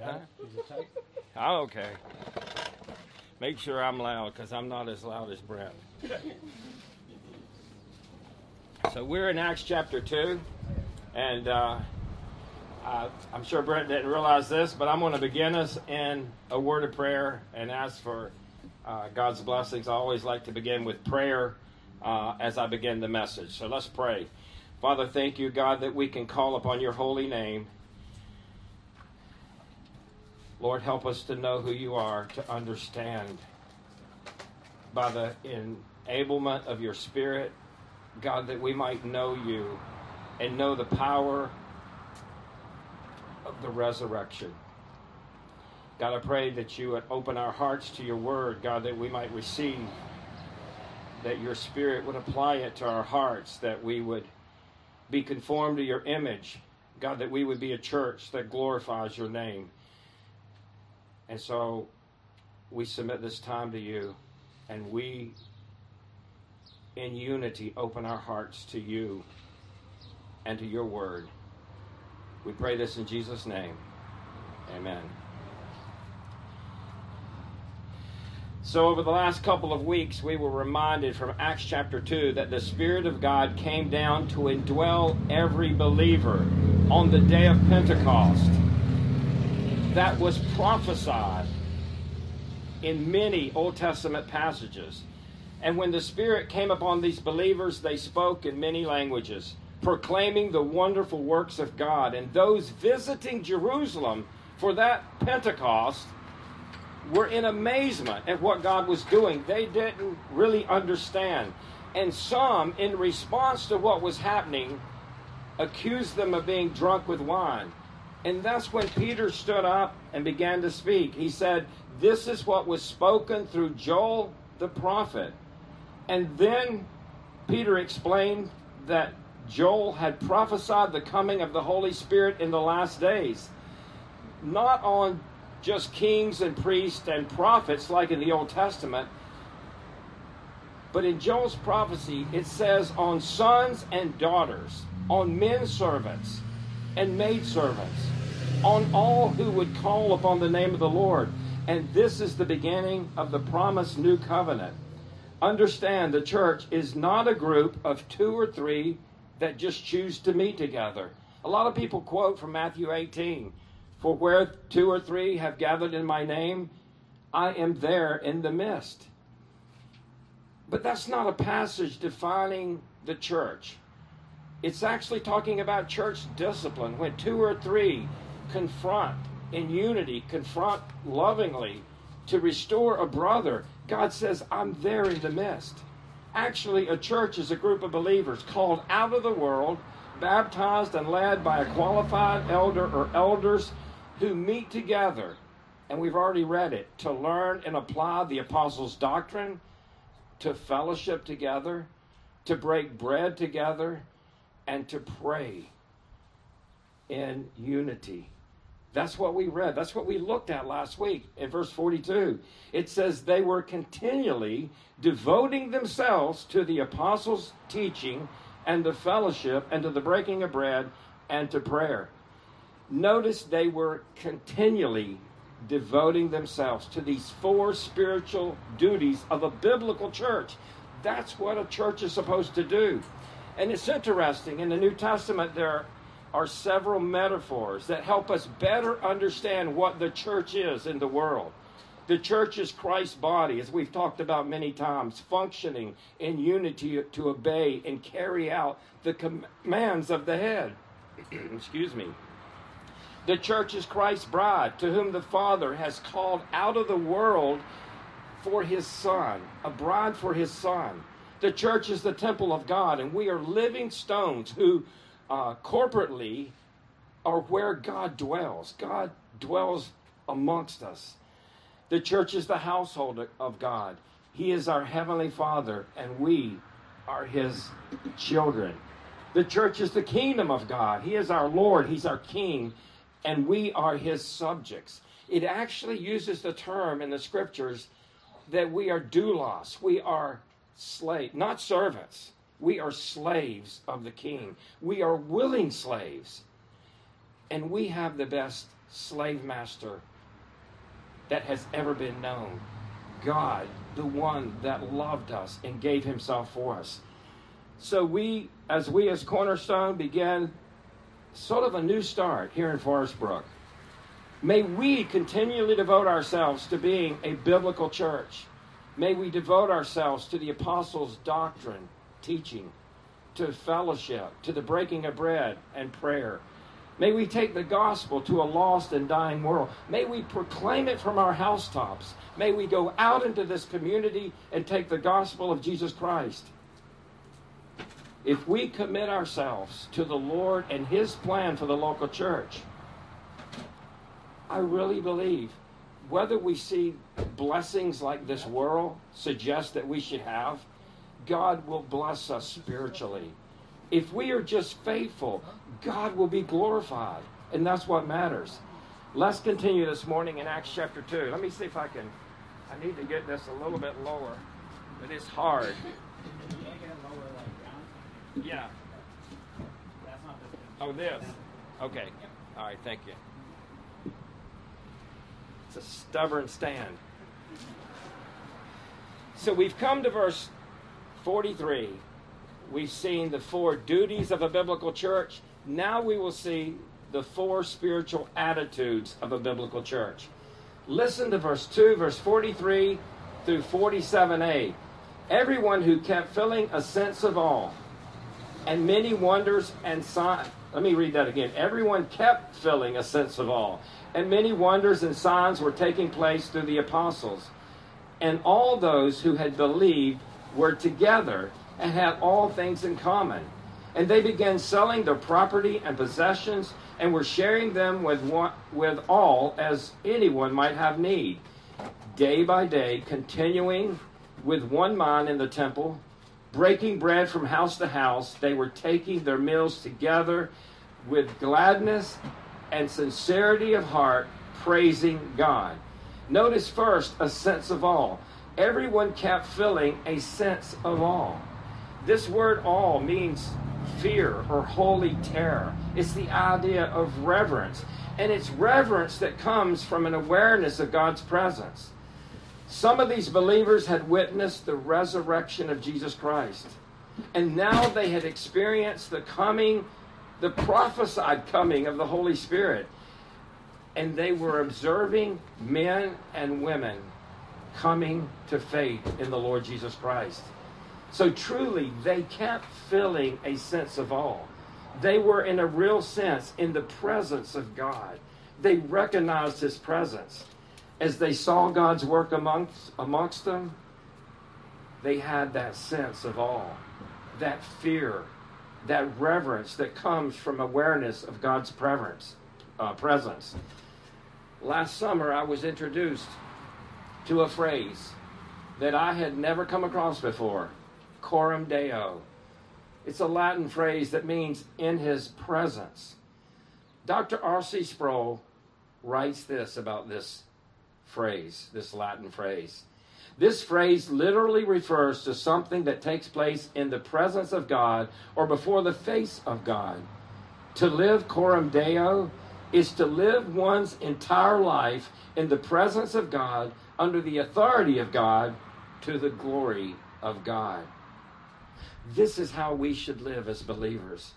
Got it? Is it tight? Oh, okay. Make sure I'm loud because I'm not as loud as Brent. So we're in Acts chapter 2, and uh, uh, I'm sure Brent didn't realize this, but I'm going to begin us in a word of prayer and ask for uh, God's blessings. I always like to begin with prayer uh, as I begin the message. So let's pray. Father, thank you, God, that we can call upon your holy name. Lord, help us to know who you are, to understand by the enablement of your Spirit, God, that we might know you and know the power of the resurrection. God, I pray that you would open our hearts to your word, God, that we might receive, that your Spirit would apply it to our hearts, that we would be conformed to your image, God, that we would be a church that glorifies your name. And so we submit this time to you, and we, in unity, open our hearts to you and to your word. We pray this in Jesus' name. Amen. So, over the last couple of weeks, we were reminded from Acts chapter 2 that the Spirit of God came down to indwell every believer on the day of Pentecost that was prophesied in many Old Testament passages. And when the Spirit came upon these believers, they spoke in many languages, proclaiming the wonderful works of God. And those visiting Jerusalem for that Pentecost were in amazement at what God was doing. They didn't really understand. And some, in response to what was happening, accused them of being drunk with wine. And that's when Peter stood up and began to speak. He said, This is what was spoken through Joel the prophet. And then Peter explained that Joel had prophesied the coming of the Holy Spirit in the last days, not on just kings and priests and prophets like in the Old Testament, but in Joel's prophecy, it says on sons and daughters, on men servants and maidservants, on all who would call upon the name of the Lord. And this is the beginning of the promised new covenant. Understand the church is not a group of two or three that just choose to meet together. A lot of people quote from Matthew 18 For where two or three have gathered in my name, I am there in the midst. But that's not a passage defining the church. It's actually talking about church discipline when two or three confront in unity, confront lovingly to restore a brother. God says, I'm there in the midst. Actually, a church is a group of believers called out of the world, baptized and led by a qualified elder or elders who meet together. And we've already read it to learn and apply the apostles' doctrine, to fellowship together, to break bread together, and to pray in unity. That's what we read. That's what we looked at last week in verse 42. It says they were continually devoting themselves to the apostles' teaching and the fellowship and to the breaking of bread and to prayer. Notice they were continually devoting themselves to these four spiritual duties of a biblical church. That's what a church is supposed to do. And it's interesting, in the New Testament, there are several metaphors that help us better understand what the church is in the world. The church is Christ's body, as we've talked about many times, functioning in unity to obey and carry out the commands of the head. Excuse me. The church is Christ's bride, to whom the Father has called out of the world for his Son, a bride for his Son. The church is the temple of God, and we are living stones who uh, corporately are where God dwells. God dwells amongst us. The church is the household of God. He is our heavenly Father, and we are his children. The church is the kingdom of God. He is our Lord, he's our king, and we are his subjects. It actually uses the term in the scriptures that we are doulos, we are slaves, not servants. We are slaves of the king. We are willing slaves. And we have the best slave master that has ever been known. God, the one that loved us and gave himself for us. So we, as we as Cornerstone begin sort of a new start here in Forest Brook, may we continually devote ourselves to being a biblical church. May we devote ourselves to the apostles' doctrine, teaching, to fellowship, to the breaking of bread and prayer. May we take the gospel to a lost and dying world. May we proclaim it from our housetops. May we go out into this community and take the gospel of Jesus Christ. If we commit ourselves to the Lord and His plan for the local church, I really believe whether we see blessings like this world suggest that we should have, God will bless us spiritually. If we are just faithful, God will be glorified. And that's what matters. Let's continue this morning in Acts chapter 2. Let me see if I can. I need to get this a little bit lower, but it's hard. Yeah. Oh, this. Okay. All right, thank you. It's a stubborn stand. So we've come to verse 43. We've seen the four duties of a biblical church. Now we will see the four spiritual attitudes of a biblical church. Listen to verse 2, verse 43 through 47a. Everyone who kept feeling a sense of awe and many wonders and signs. Let me read that again. Everyone kept feeling a sense of awe, and many wonders and signs were taking place through the apostles. And all those who had believed were together and had all things in common. And they began selling their property and possessions and were sharing them with, one, with all as anyone might have need. Day by day, continuing with one mind in the temple, breaking bread from house to house, they were taking their meals together with gladness and sincerity of heart, praising God. Notice first a sense of awe. Everyone kept feeling a sense of awe. This word awe means fear or holy terror. It's the idea of reverence. And it's reverence that comes from an awareness of God's presence. Some of these believers had witnessed the resurrection of Jesus Christ. And now they had experienced the coming, the prophesied coming of the Holy Spirit. And they were observing men and women coming to faith in the Lord Jesus Christ. So truly, they kept feeling a sense of awe. They were, in a real sense, in the presence of God. They recognized His presence as they saw God's work amongst, amongst them, they had that sense of awe, that fear, that reverence that comes from awareness of God's preference, uh, presence. Last summer, I was introduced to a phrase that I had never come across before coram deo. It's a Latin phrase that means in his presence. Dr. R.C. Sproul writes this about this phrase, this Latin phrase. This phrase literally refers to something that takes place in the presence of God or before the face of God. To live coram deo is to live one's entire life in the presence of God, under the authority of God, to the glory of God. This is how we should live as believers,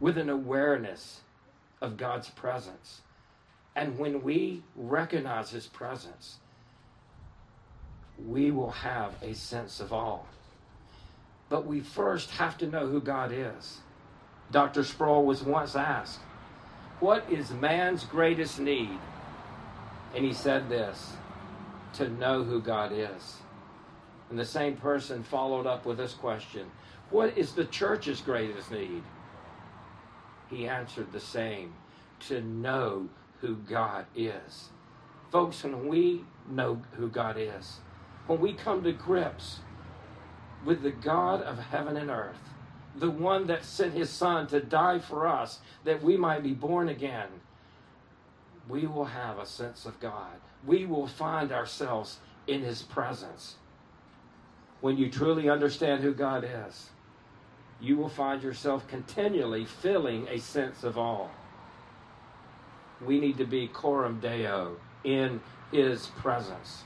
with an awareness of God's presence and when we recognize his presence, we will have a sense of awe. But we first have to know who God is. Dr. Sproul was once asked, What is man's greatest need? And he said this to know who God is. And the same person followed up with this question What is the church's greatest need? He answered the same to know who God is. Folks, when we know who God is, when we come to grips with the God of heaven and earth, the one that sent his son to die for us that we might be born again, we will have a sense of God. We will find ourselves in his presence. When you truly understand who God is, you will find yourself continually feeling a sense of awe. We need to be coram deo in his presence.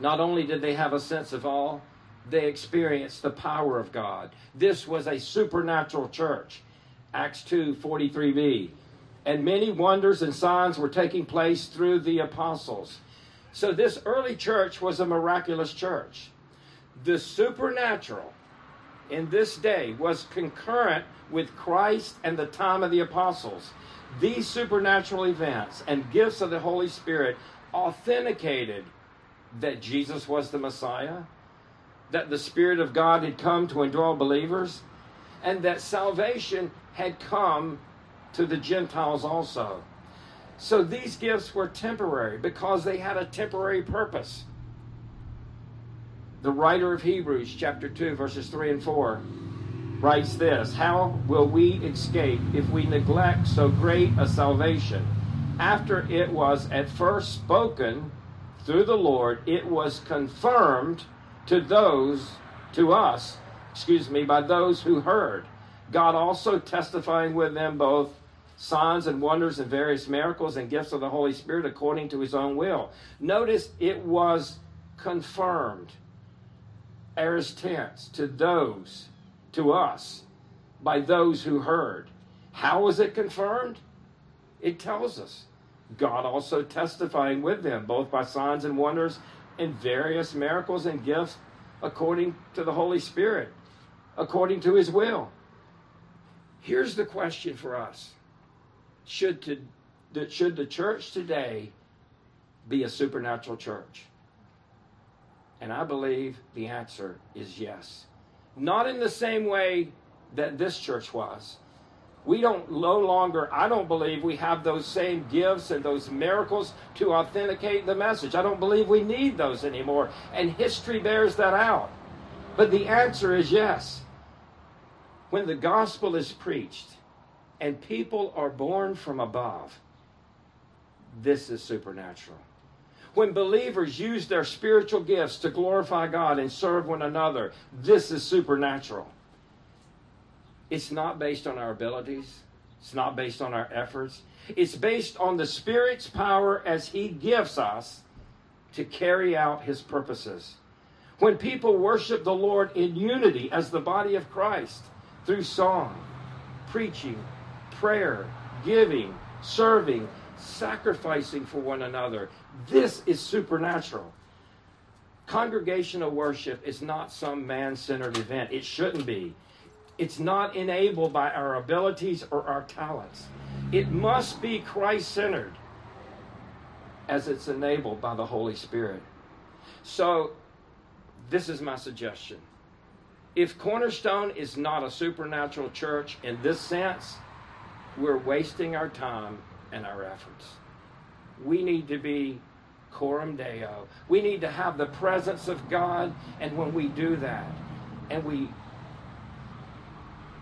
Not only did they have a sense of awe, they experienced the power of God. This was a supernatural church. Acts 2 43b. And many wonders and signs were taking place through the apostles. So, this early church was a miraculous church. The supernatural in this day was concurrent with Christ and the time of the apostles. These supernatural events and gifts of the Holy Spirit authenticated that Jesus was the Messiah, that the Spirit of God had come to indwell believers, and that salvation had come to the Gentiles also. So these gifts were temporary because they had a temporary purpose. The writer of Hebrews, chapter 2, verses 3 and 4, writes this How will we escape if we neglect so great a salvation? After it was at first spoken through the Lord, it was confirmed to those, to us, excuse me, by those who heard. God also testifying with them both signs and wonders and various miracles and gifts of the Holy Spirit according to his own will. Notice it was confirmed, aorist tense, to those, to us, by those who heard. How was it confirmed? It tells us. God also testifying with them, both by signs and wonders and various miracles and gifts according to the Holy Spirit, according to his will. Here's the question for us should, to, should the church today be a supernatural church? And I believe the answer is yes. Not in the same way that this church was. We don't no longer, I don't believe we have those same gifts and those miracles to authenticate the message. I don't believe we need those anymore. And history bears that out. But the answer is yes. When the gospel is preached, and people are born from above, this is supernatural. When believers use their spiritual gifts to glorify God and serve one another, this is supernatural. It's not based on our abilities, it's not based on our efforts. It's based on the Spirit's power as He gives us to carry out His purposes. When people worship the Lord in unity as the body of Christ through song, preaching, prayer, giving, serving, sacrificing for one another. This is supernatural. Congregational worship is not some man centered event. It shouldn't be. It's not enabled by our abilities or our talents. It must be Christ centered as it's enabled by the Holy Spirit. So, this is my suggestion. If Cornerstone is not a supernatural church in this sense, we're wasting our time and our efforts. We need to be coram deo. We need to have the presence of God, and when we do that, and we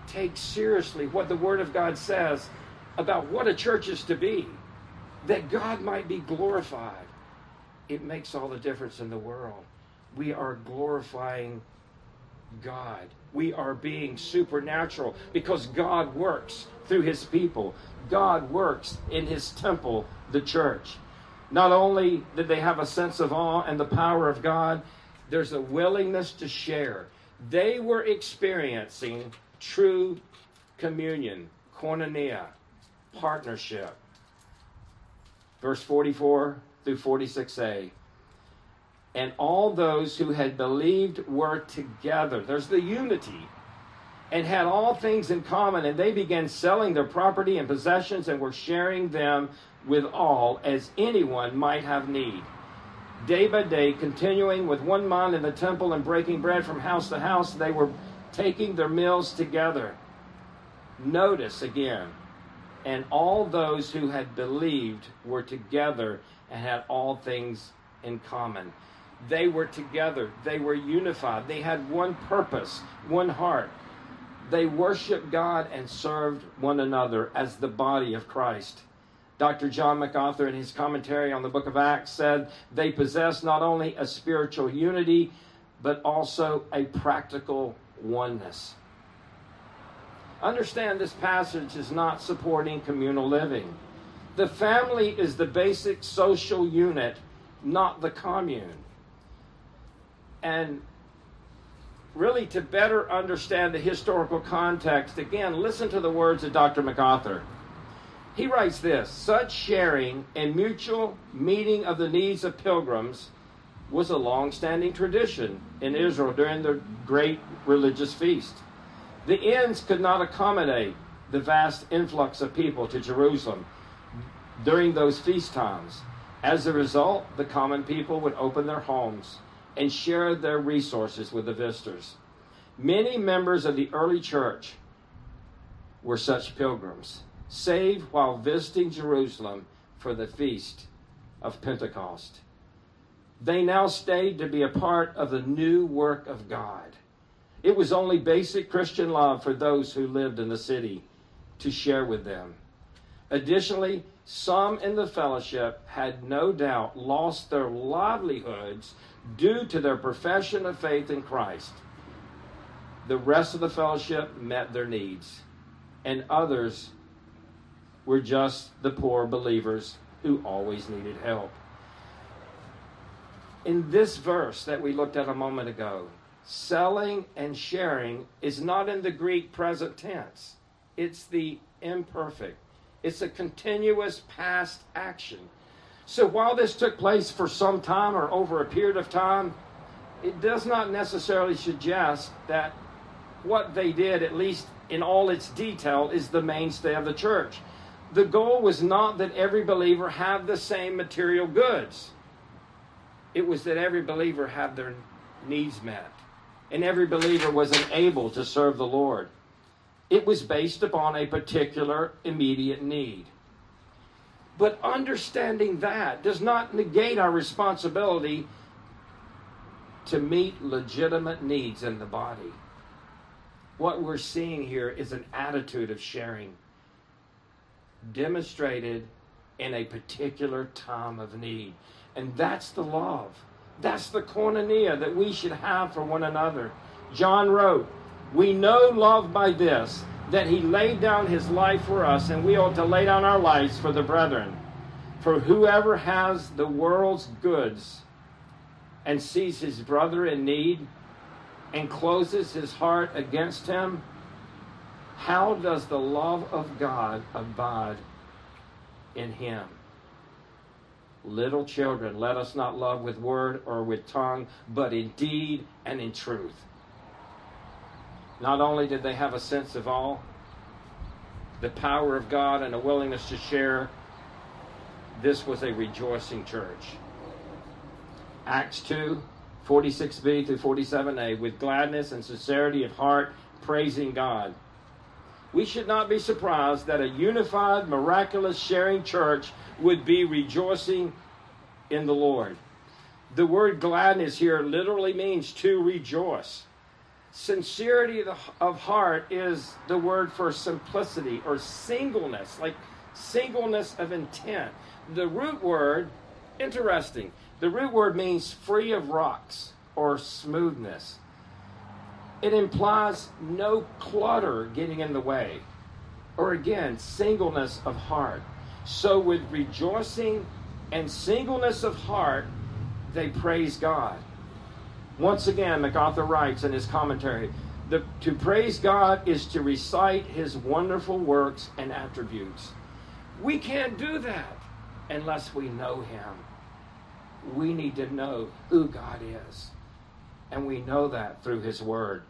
take seriously what the Word of God says about what a church is to be, that God might be glorified, it makes all the difference in the world. We are glorifying God. We are being supernatural because God works through his people. God works in his temple, the church. Not only did they have a sense of awe and the power of God, there's a willingness to share. They were experiencing true communion, koinonia, partnership. Verse 44 through 46a. And all those who had believed were together. There's the unity and had all things in common, and they began selling their property and possessions and were sharing them with all as anyone might have need. Day by day, continuing with one mind in the temple and breaking bread from house to house, they were taking their meals together. Notice again, and all those who had believed were together and had all things in common. They were together, they were unified, they had one purpose, one heart they worshiped God and served one another as the body of Christ. Dr. John MacArthur, in his commentary on the book of Acts, said they possess not only a spiritual unity, but also a practical oneness. Understand this passage is not supporting communal living. The family is the basic social unit, not the commune. And really, to better understand the historical context, again, listen to the words of Dr. MacArthur. He writes this Such sharing and mutual meeting of the needs of pilgrims was a long standing tradition in Israel during the great religious feast. The inns could not accommodate the vast influx of people to Jerusalem during those feast times. As a result, the common people would open their homes and share their resources with the visitors. Many members of the early church were such pilgrims, saved while visiting Jerusalem for the feast of Pentecost. They now stayed to be a part of the new work of God. It was only basic Christian love for those who lived in the city to share with them. Additionally, some in the fellowship had no doubt lost their livelihoods due to their profession of faith in Christ. The rest of the fellowship met their needs, and others were just the poor believers who always needed help. In this verse that we looked at a moment ago, selling and sharing is not in the Greek present tense, it's the imperfect. It's a continuous past action. So while this took place for some time or over a period of time, it does not necessarily suggest that what they did, at least in all its detail, is the mainstay of the church. The goal was not that every believer have the same material goods. It was that every believer have their needs met. And every believer was enabled to serve the Lord. It was based upon a particular immediate need. But understanding that does not negate our responsibility to meet legitimate needs in the body. What we're seeing here is an attitude of sharing demonstrated in a particular time of need. And that's the love. That's the koinonia that we should have for one another. John wrote, We know love by this, that he laid down his life for us, and we ought to lay down our lives for the brethren. For whoever has the world's goods and sees his brother in need and closes his heart against him, how does the love of God abide in him? Little children, let us not love with word or with tongue, but in deed and in truth. Not only did they have a sense of awe, the power of God, and a willingness to share, this was a rejoicing church. Acts 2 46b through 47a, with gladness and sincerity of heart, praising God. We should not be surprised that a unified, miraculous, sharing church would be rejoicing in the Lord. The word gladness here literally means to rejoice. Sincerity of heart is the word for simplicity or singleness, like singleness of intent. The root word, interesting, the root word means free of rocks or smoothness. It implies no clutter getting in the way, or again, singleness of heart. So, with rejoicing and singleness of heart, they praise God. Once again, MacArthur writes in his commentary the, to praise God is to recite his wonderful works and attributes. We can't do that unless we know him. We need to know who God is. And we know that through his word.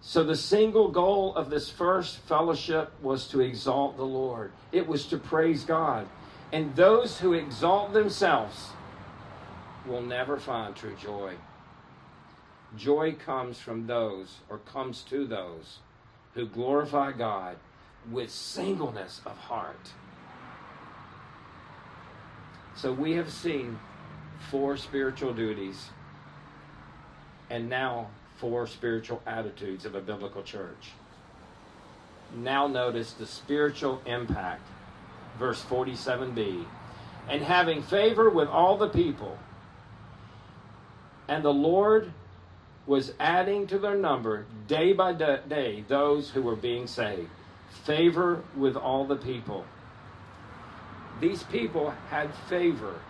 So, the single goal of this first fellowship was to exalt the Lord, it was to praise God. And those who exalt themselves will never find true joy. Joy comes from those, or comes to those, who glorify God with singleness of heart. So we have seen four spiritual duties and now four spiritual attitudes of a biblical church. Now notice the spiritual impact, verse 47b. And having favor with all the people, and the Lord was adding to their number day by day those who were being saved. Favor with all the people. These people had favor.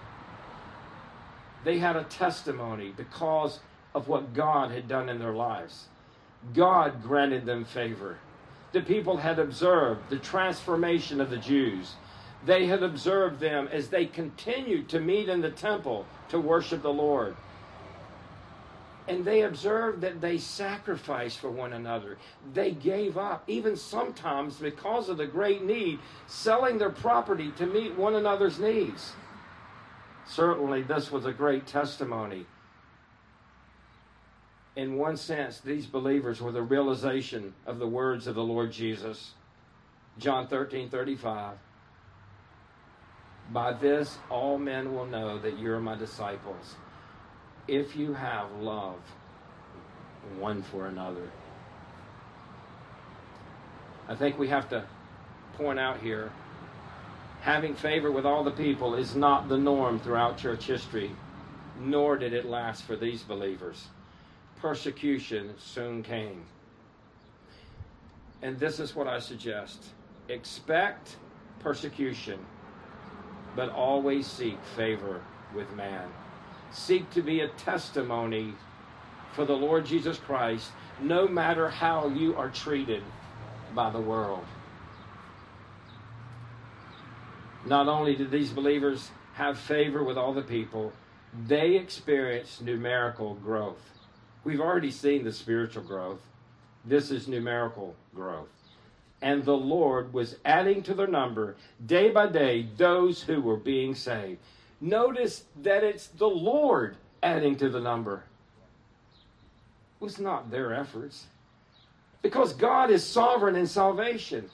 They had a testimony because of what God had done in their lives. God granted them favor. The people had observed the transformation of the Jews. They had observed them as they continued to meet in the temple to worship the Lord. And they observed that they sacrificed for one another. They gave up, even sometimes because of the great need, selling their property to meet one another's needs. Certainly, this was a great testimony. In one sense, these believers were the realization of the words of the Lord Jesus. John 13 35. By this, all men will know that you're my disciples if you have love one for another. I think we have to point out here having favor with all the people is not the norm throughout church history, nor did it last for these believers. Persecution soon came. And this is what I suggest expect persecution, but always seek favor with man seek to be a testimony for the Lord Jesus Christ, no matter how you are treated by the world. Not only did these believers have favor with all the people, they experienced numerical growth. We've already seen the spiritual growth. This is numerical growth. And the Lord was adding to their number day by day those who were being saved. Notice that it's the Lord adding to the number. It was not their efforts. Because God is sovereign in salvation.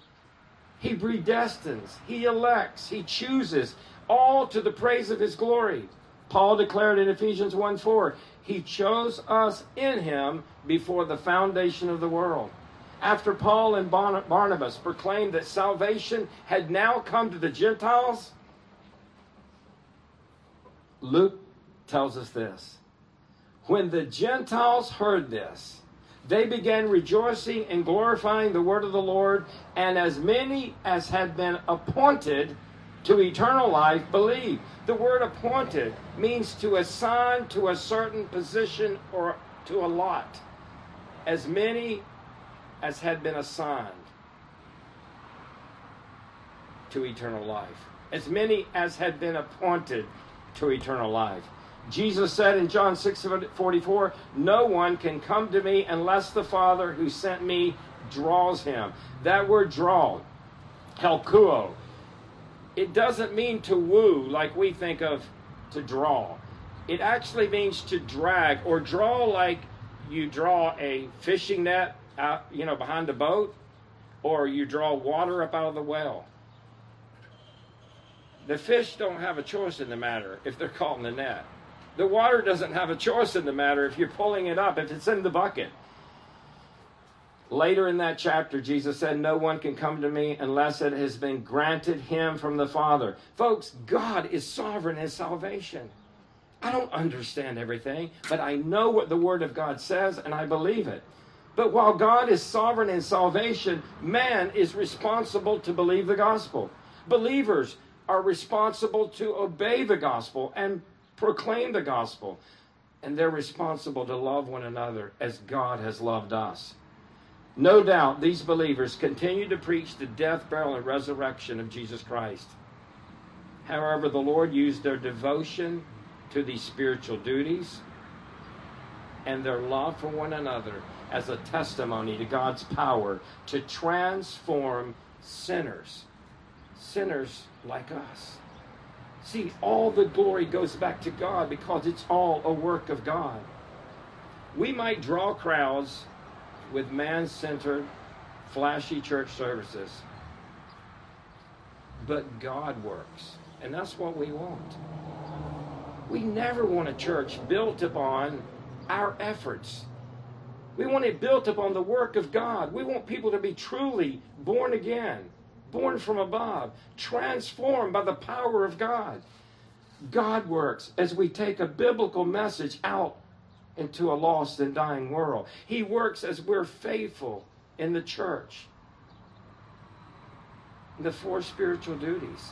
He predestines, He elects, He chooses, all to the praise of His glory. Paul declared in Ephesians 1 4, He chose us in Him before the foundation of the world. After Paul and Barnabas proclaimed that salvation had now come to the Gentiles, Luke tells us this. When the Gentiles heard this, they began rejoicing and glorifying the word of the Lord, and as many as had been appointed to eternal life believed. The word appointed means to assign to a certain position or to a lot. As many as had been assigned to eternal life. As many as had been appointed to eternal life. Jesus said in John 6 44, No one can come to me unless the Father who sent me draws him. That word draw, helkuo, it doesn't mean to woo like we think of to draw. It actually means to drag or draw like you draw a fishing net out, you know, behind a boat, or you draw water up out of the well the fish don't have a choice in the matter if they're caught in the net. The water doesn't have a choice in the matter if you're pulling it up, if it's in the bucket. Later in that chapter, Jesus said, No one can come to me unless it has been granted him from the Father. Folks, God is sovereign in salvation. I don't understand everything, but I know what the Word of God says and I believe it. But while God is sovereign in salvation, man is responsible to believe the gospel. Believers are responsible to obey the gospel and proclaim the gospel. And they're responsible to love one another as God has loved us. No doubt these believers continue to preach the death, burial, and resurrection of Jesus Christ. However, the Lord used their devotion to these spiritual duties and their love for one another as a testimony to God's power to transform sinners sinners like us. See, all the glory goes back to God because it's all a work of God. We might draw crowds with man centered, flashy church services, but God works. And that's what we want. We never want a church built upon our efforts. We want it built upon the work of God. We want people to be truly born again born from above, transformed by the power of God. God works as we take a biblical message out into a lost and dying world. He works as we're faithful in the church. The four spiritual duties.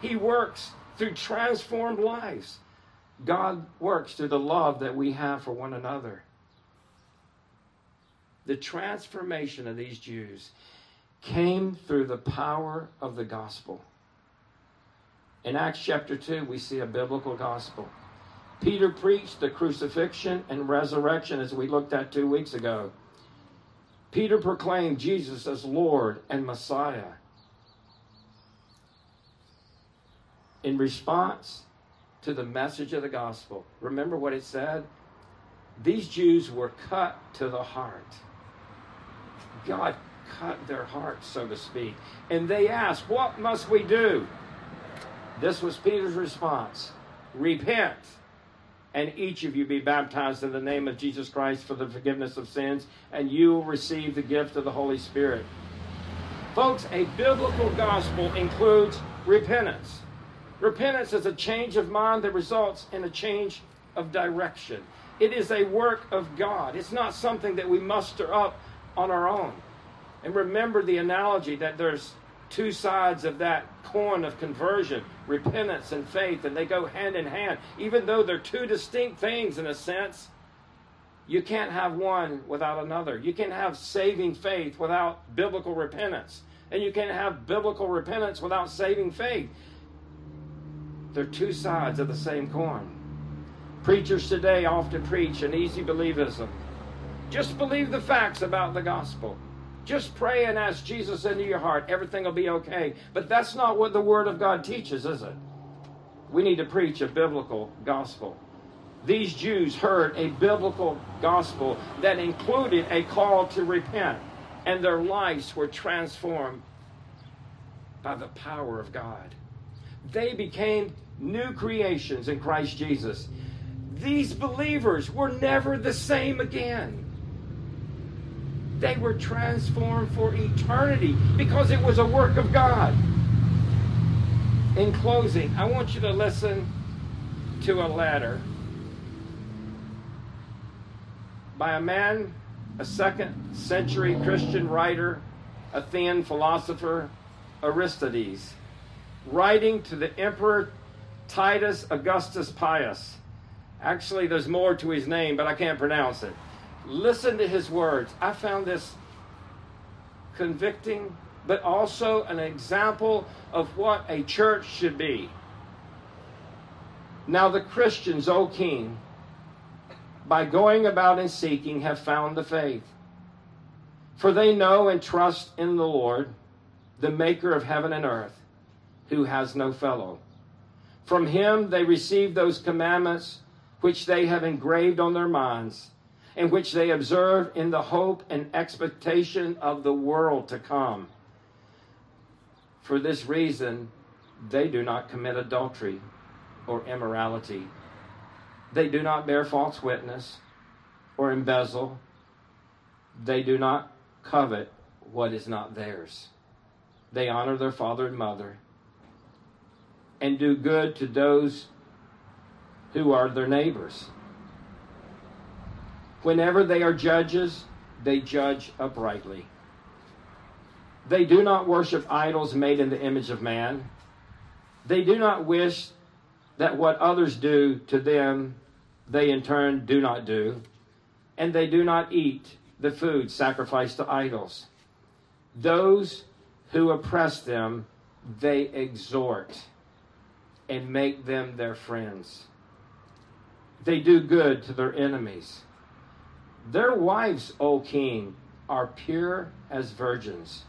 He works through transformed lives. God works through the love that we have for one another. The transformation of these Jews came through the power of the gospel. In Acts chapter 2, we see a biblical gospel. Peter preached the crucifixion and resurrection as we looked at two weeks ago. Peter proclaimed Jesus as Lord and Messiah. In response to the message of the gospel, remember what it said? These Jews were cut to the heart. God cut their hearts, so to speak. And they asked, What must we do? This was Peter's response Repent and each of you be baptized in the name of Jesus Christ for the forgiveness of sins, and you will receive the gift of the Holy Spirit. Folks, a biblical gospel includes repentance. Repentance is a change of mind that results in a change of direction. It is a work of God. It's not something that we muster up on our own. And remember the analogy that there's two sides of that coin of conversion repentance and faith, and they go hand in hand. Even though they're two distinct things in a sense, you can't have one without another. You can't have saving faith without biblical repentance, and you can't have biblical repentance without saving faith. They're two sides of the same coin. Preachers today often preach an easy believism. Just believe the facts about the gospel. Just pray and ask Jesus into your heart. Everything will be okay. But that's not what the Word of God teaches, is it? We need to preach a biblical gospel. These Jews heard a biblical gospel that included a call to repent, and their lives were transformed by the power of God. They became new creations in Christ Jesus. These believers were never the same again. They were transformed for eternity because it was a work of God. In closing, I want you to listen to a letter by a man, a second century Christian writer, Athenian philosopher, Aristides, writing to the Emperor Titus Augustus Pius. Actually, there's more to his name, but I can't pronounce it. Listen to his words. I found this convicting, but also an example of what a church should be. Now, the Christians, O King, by going about and seeking, have found the faith. For they know and trust in the Lord, the maker of heaven and earth, who has no fellow. From him they receive those commandments which they have engraved on their minds in which they observe in the hope and expectation of the world to come. For this reason, they do not commit adultery or immorality. They do not bear false witness or embezzle. They do not covet what is not theirs. They honor their father and mother and do good to those who are their neighbors. Whenever they are judges, they judge uprightly. They do not worship idols made in the image of man. They do not wish that what others do to them, they in turn do not do. And they do not eat the food sacrificed to idols. Those who oppress them, they exhort and make them their friends. They do good to their enemies their wives, O king, are pure as virgins,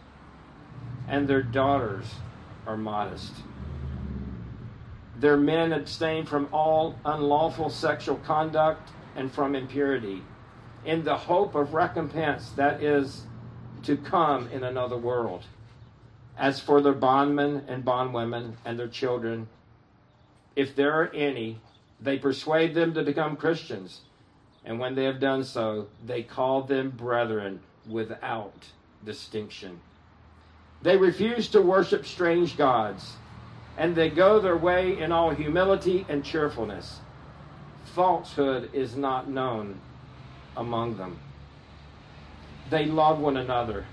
and their daughters are modest. Their men abstain from all unlawful sexual conduct and from impurity, in the hope of recompense that is to come in another world. As for their bondmen and bondwomen and their children, if there are any, they persuade them to become Christians and when they have done so, they call them brethren without distinction. They refuse to worship strange gods, and they go their way in all humility and cheerfulness. Falsehood is not known among them. They love one another.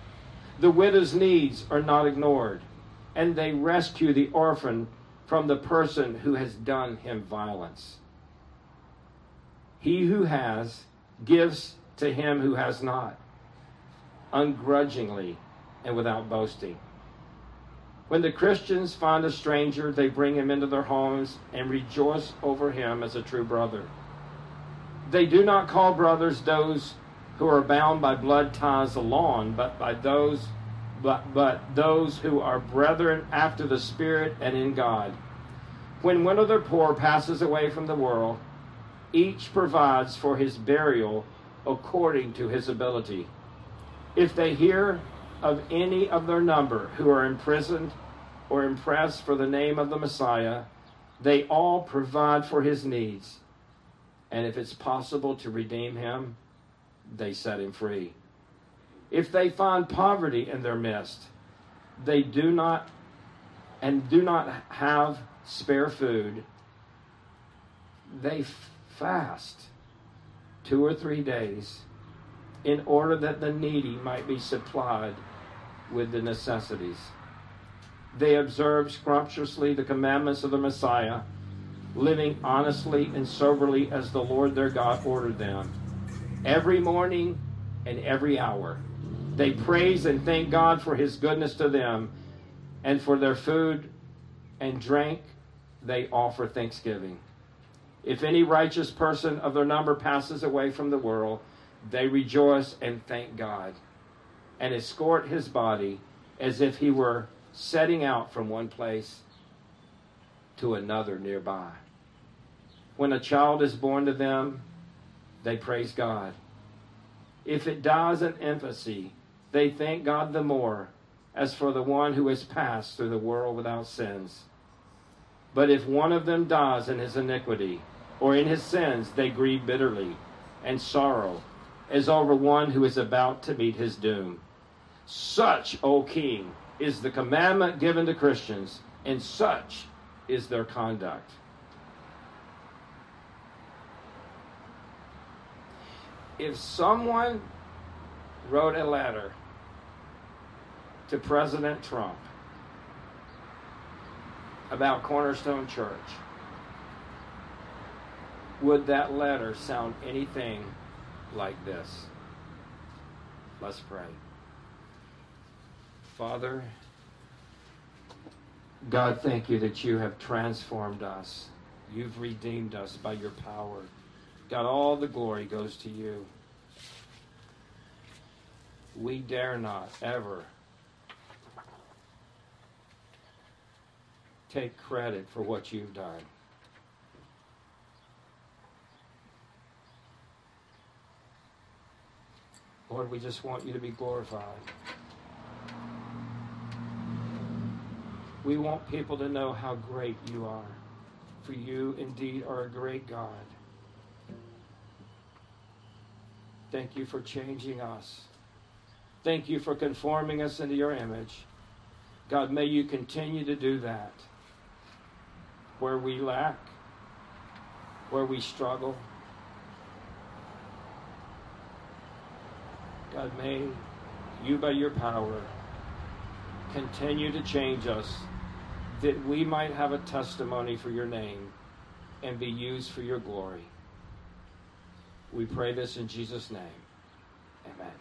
The widow's needs are not ignored, and they rescue the orphan from the person who has done him violence. He who has gives to him who has not, ungrudgingly and without boasting. When the Christians find a stranger, they bring him into their homes and rejoice over him as a true brother. They do not call brothers those who are bound by blood ties alone, but by those but, but those who are brethren after the Spirit and in God. When one of their poor passes away from the world, each provides for his burial according to his ability. If they hear of any of their number who are imprisoned or impressed for the name of the Messiah, they all provide for his needs. And if it's possible to redeem him, they set him free. If they find poverty in their midst, they do not and do not have spare food, they fast two or three days in order that the needy might be supplied with the necessities. They observe scrupulously the commandments of the Messiah, living honestly and soberly as the Lord their God ordered them, every morning and every hour. They praise and thank God for his goodness to them, and for their food and drink, they offer thanksgiving. If any righteous person of their number passes away from the world, they rejoice and thank God, and escort his body as if he were setting out from one place to another nearby. When a child is born to them, they praise God. If it dies in infancy, they thank God the more as for the one who has passed through the world without sins. But if one of them dies in his iniquity or in his sins, they grieve bitterly and sorrow as over one who is about to meet his doom. Such, O King, is the commandment given to Christians, and such is their conduct. If someone wrote a letter to President Trump about Cornerstone Church, would that letter sound anything like this? Let's pray. Father, God, thank you that you have transformed us. You've redeemed us by your power. God, all the glory goes to you. We dare not ever take credit for what you've done. Lord, we just want you to be glorified. We want people to know how great you are. For you indeed are a great God. Thank you for changing us. Thank you for conforming us into your image. God, may you continue to do that where we lack, where we struggle. God, may you, by your power, continue to change us that we might have a testimony for your name and be used for your glory. We pray this in Jesus' name. Amen.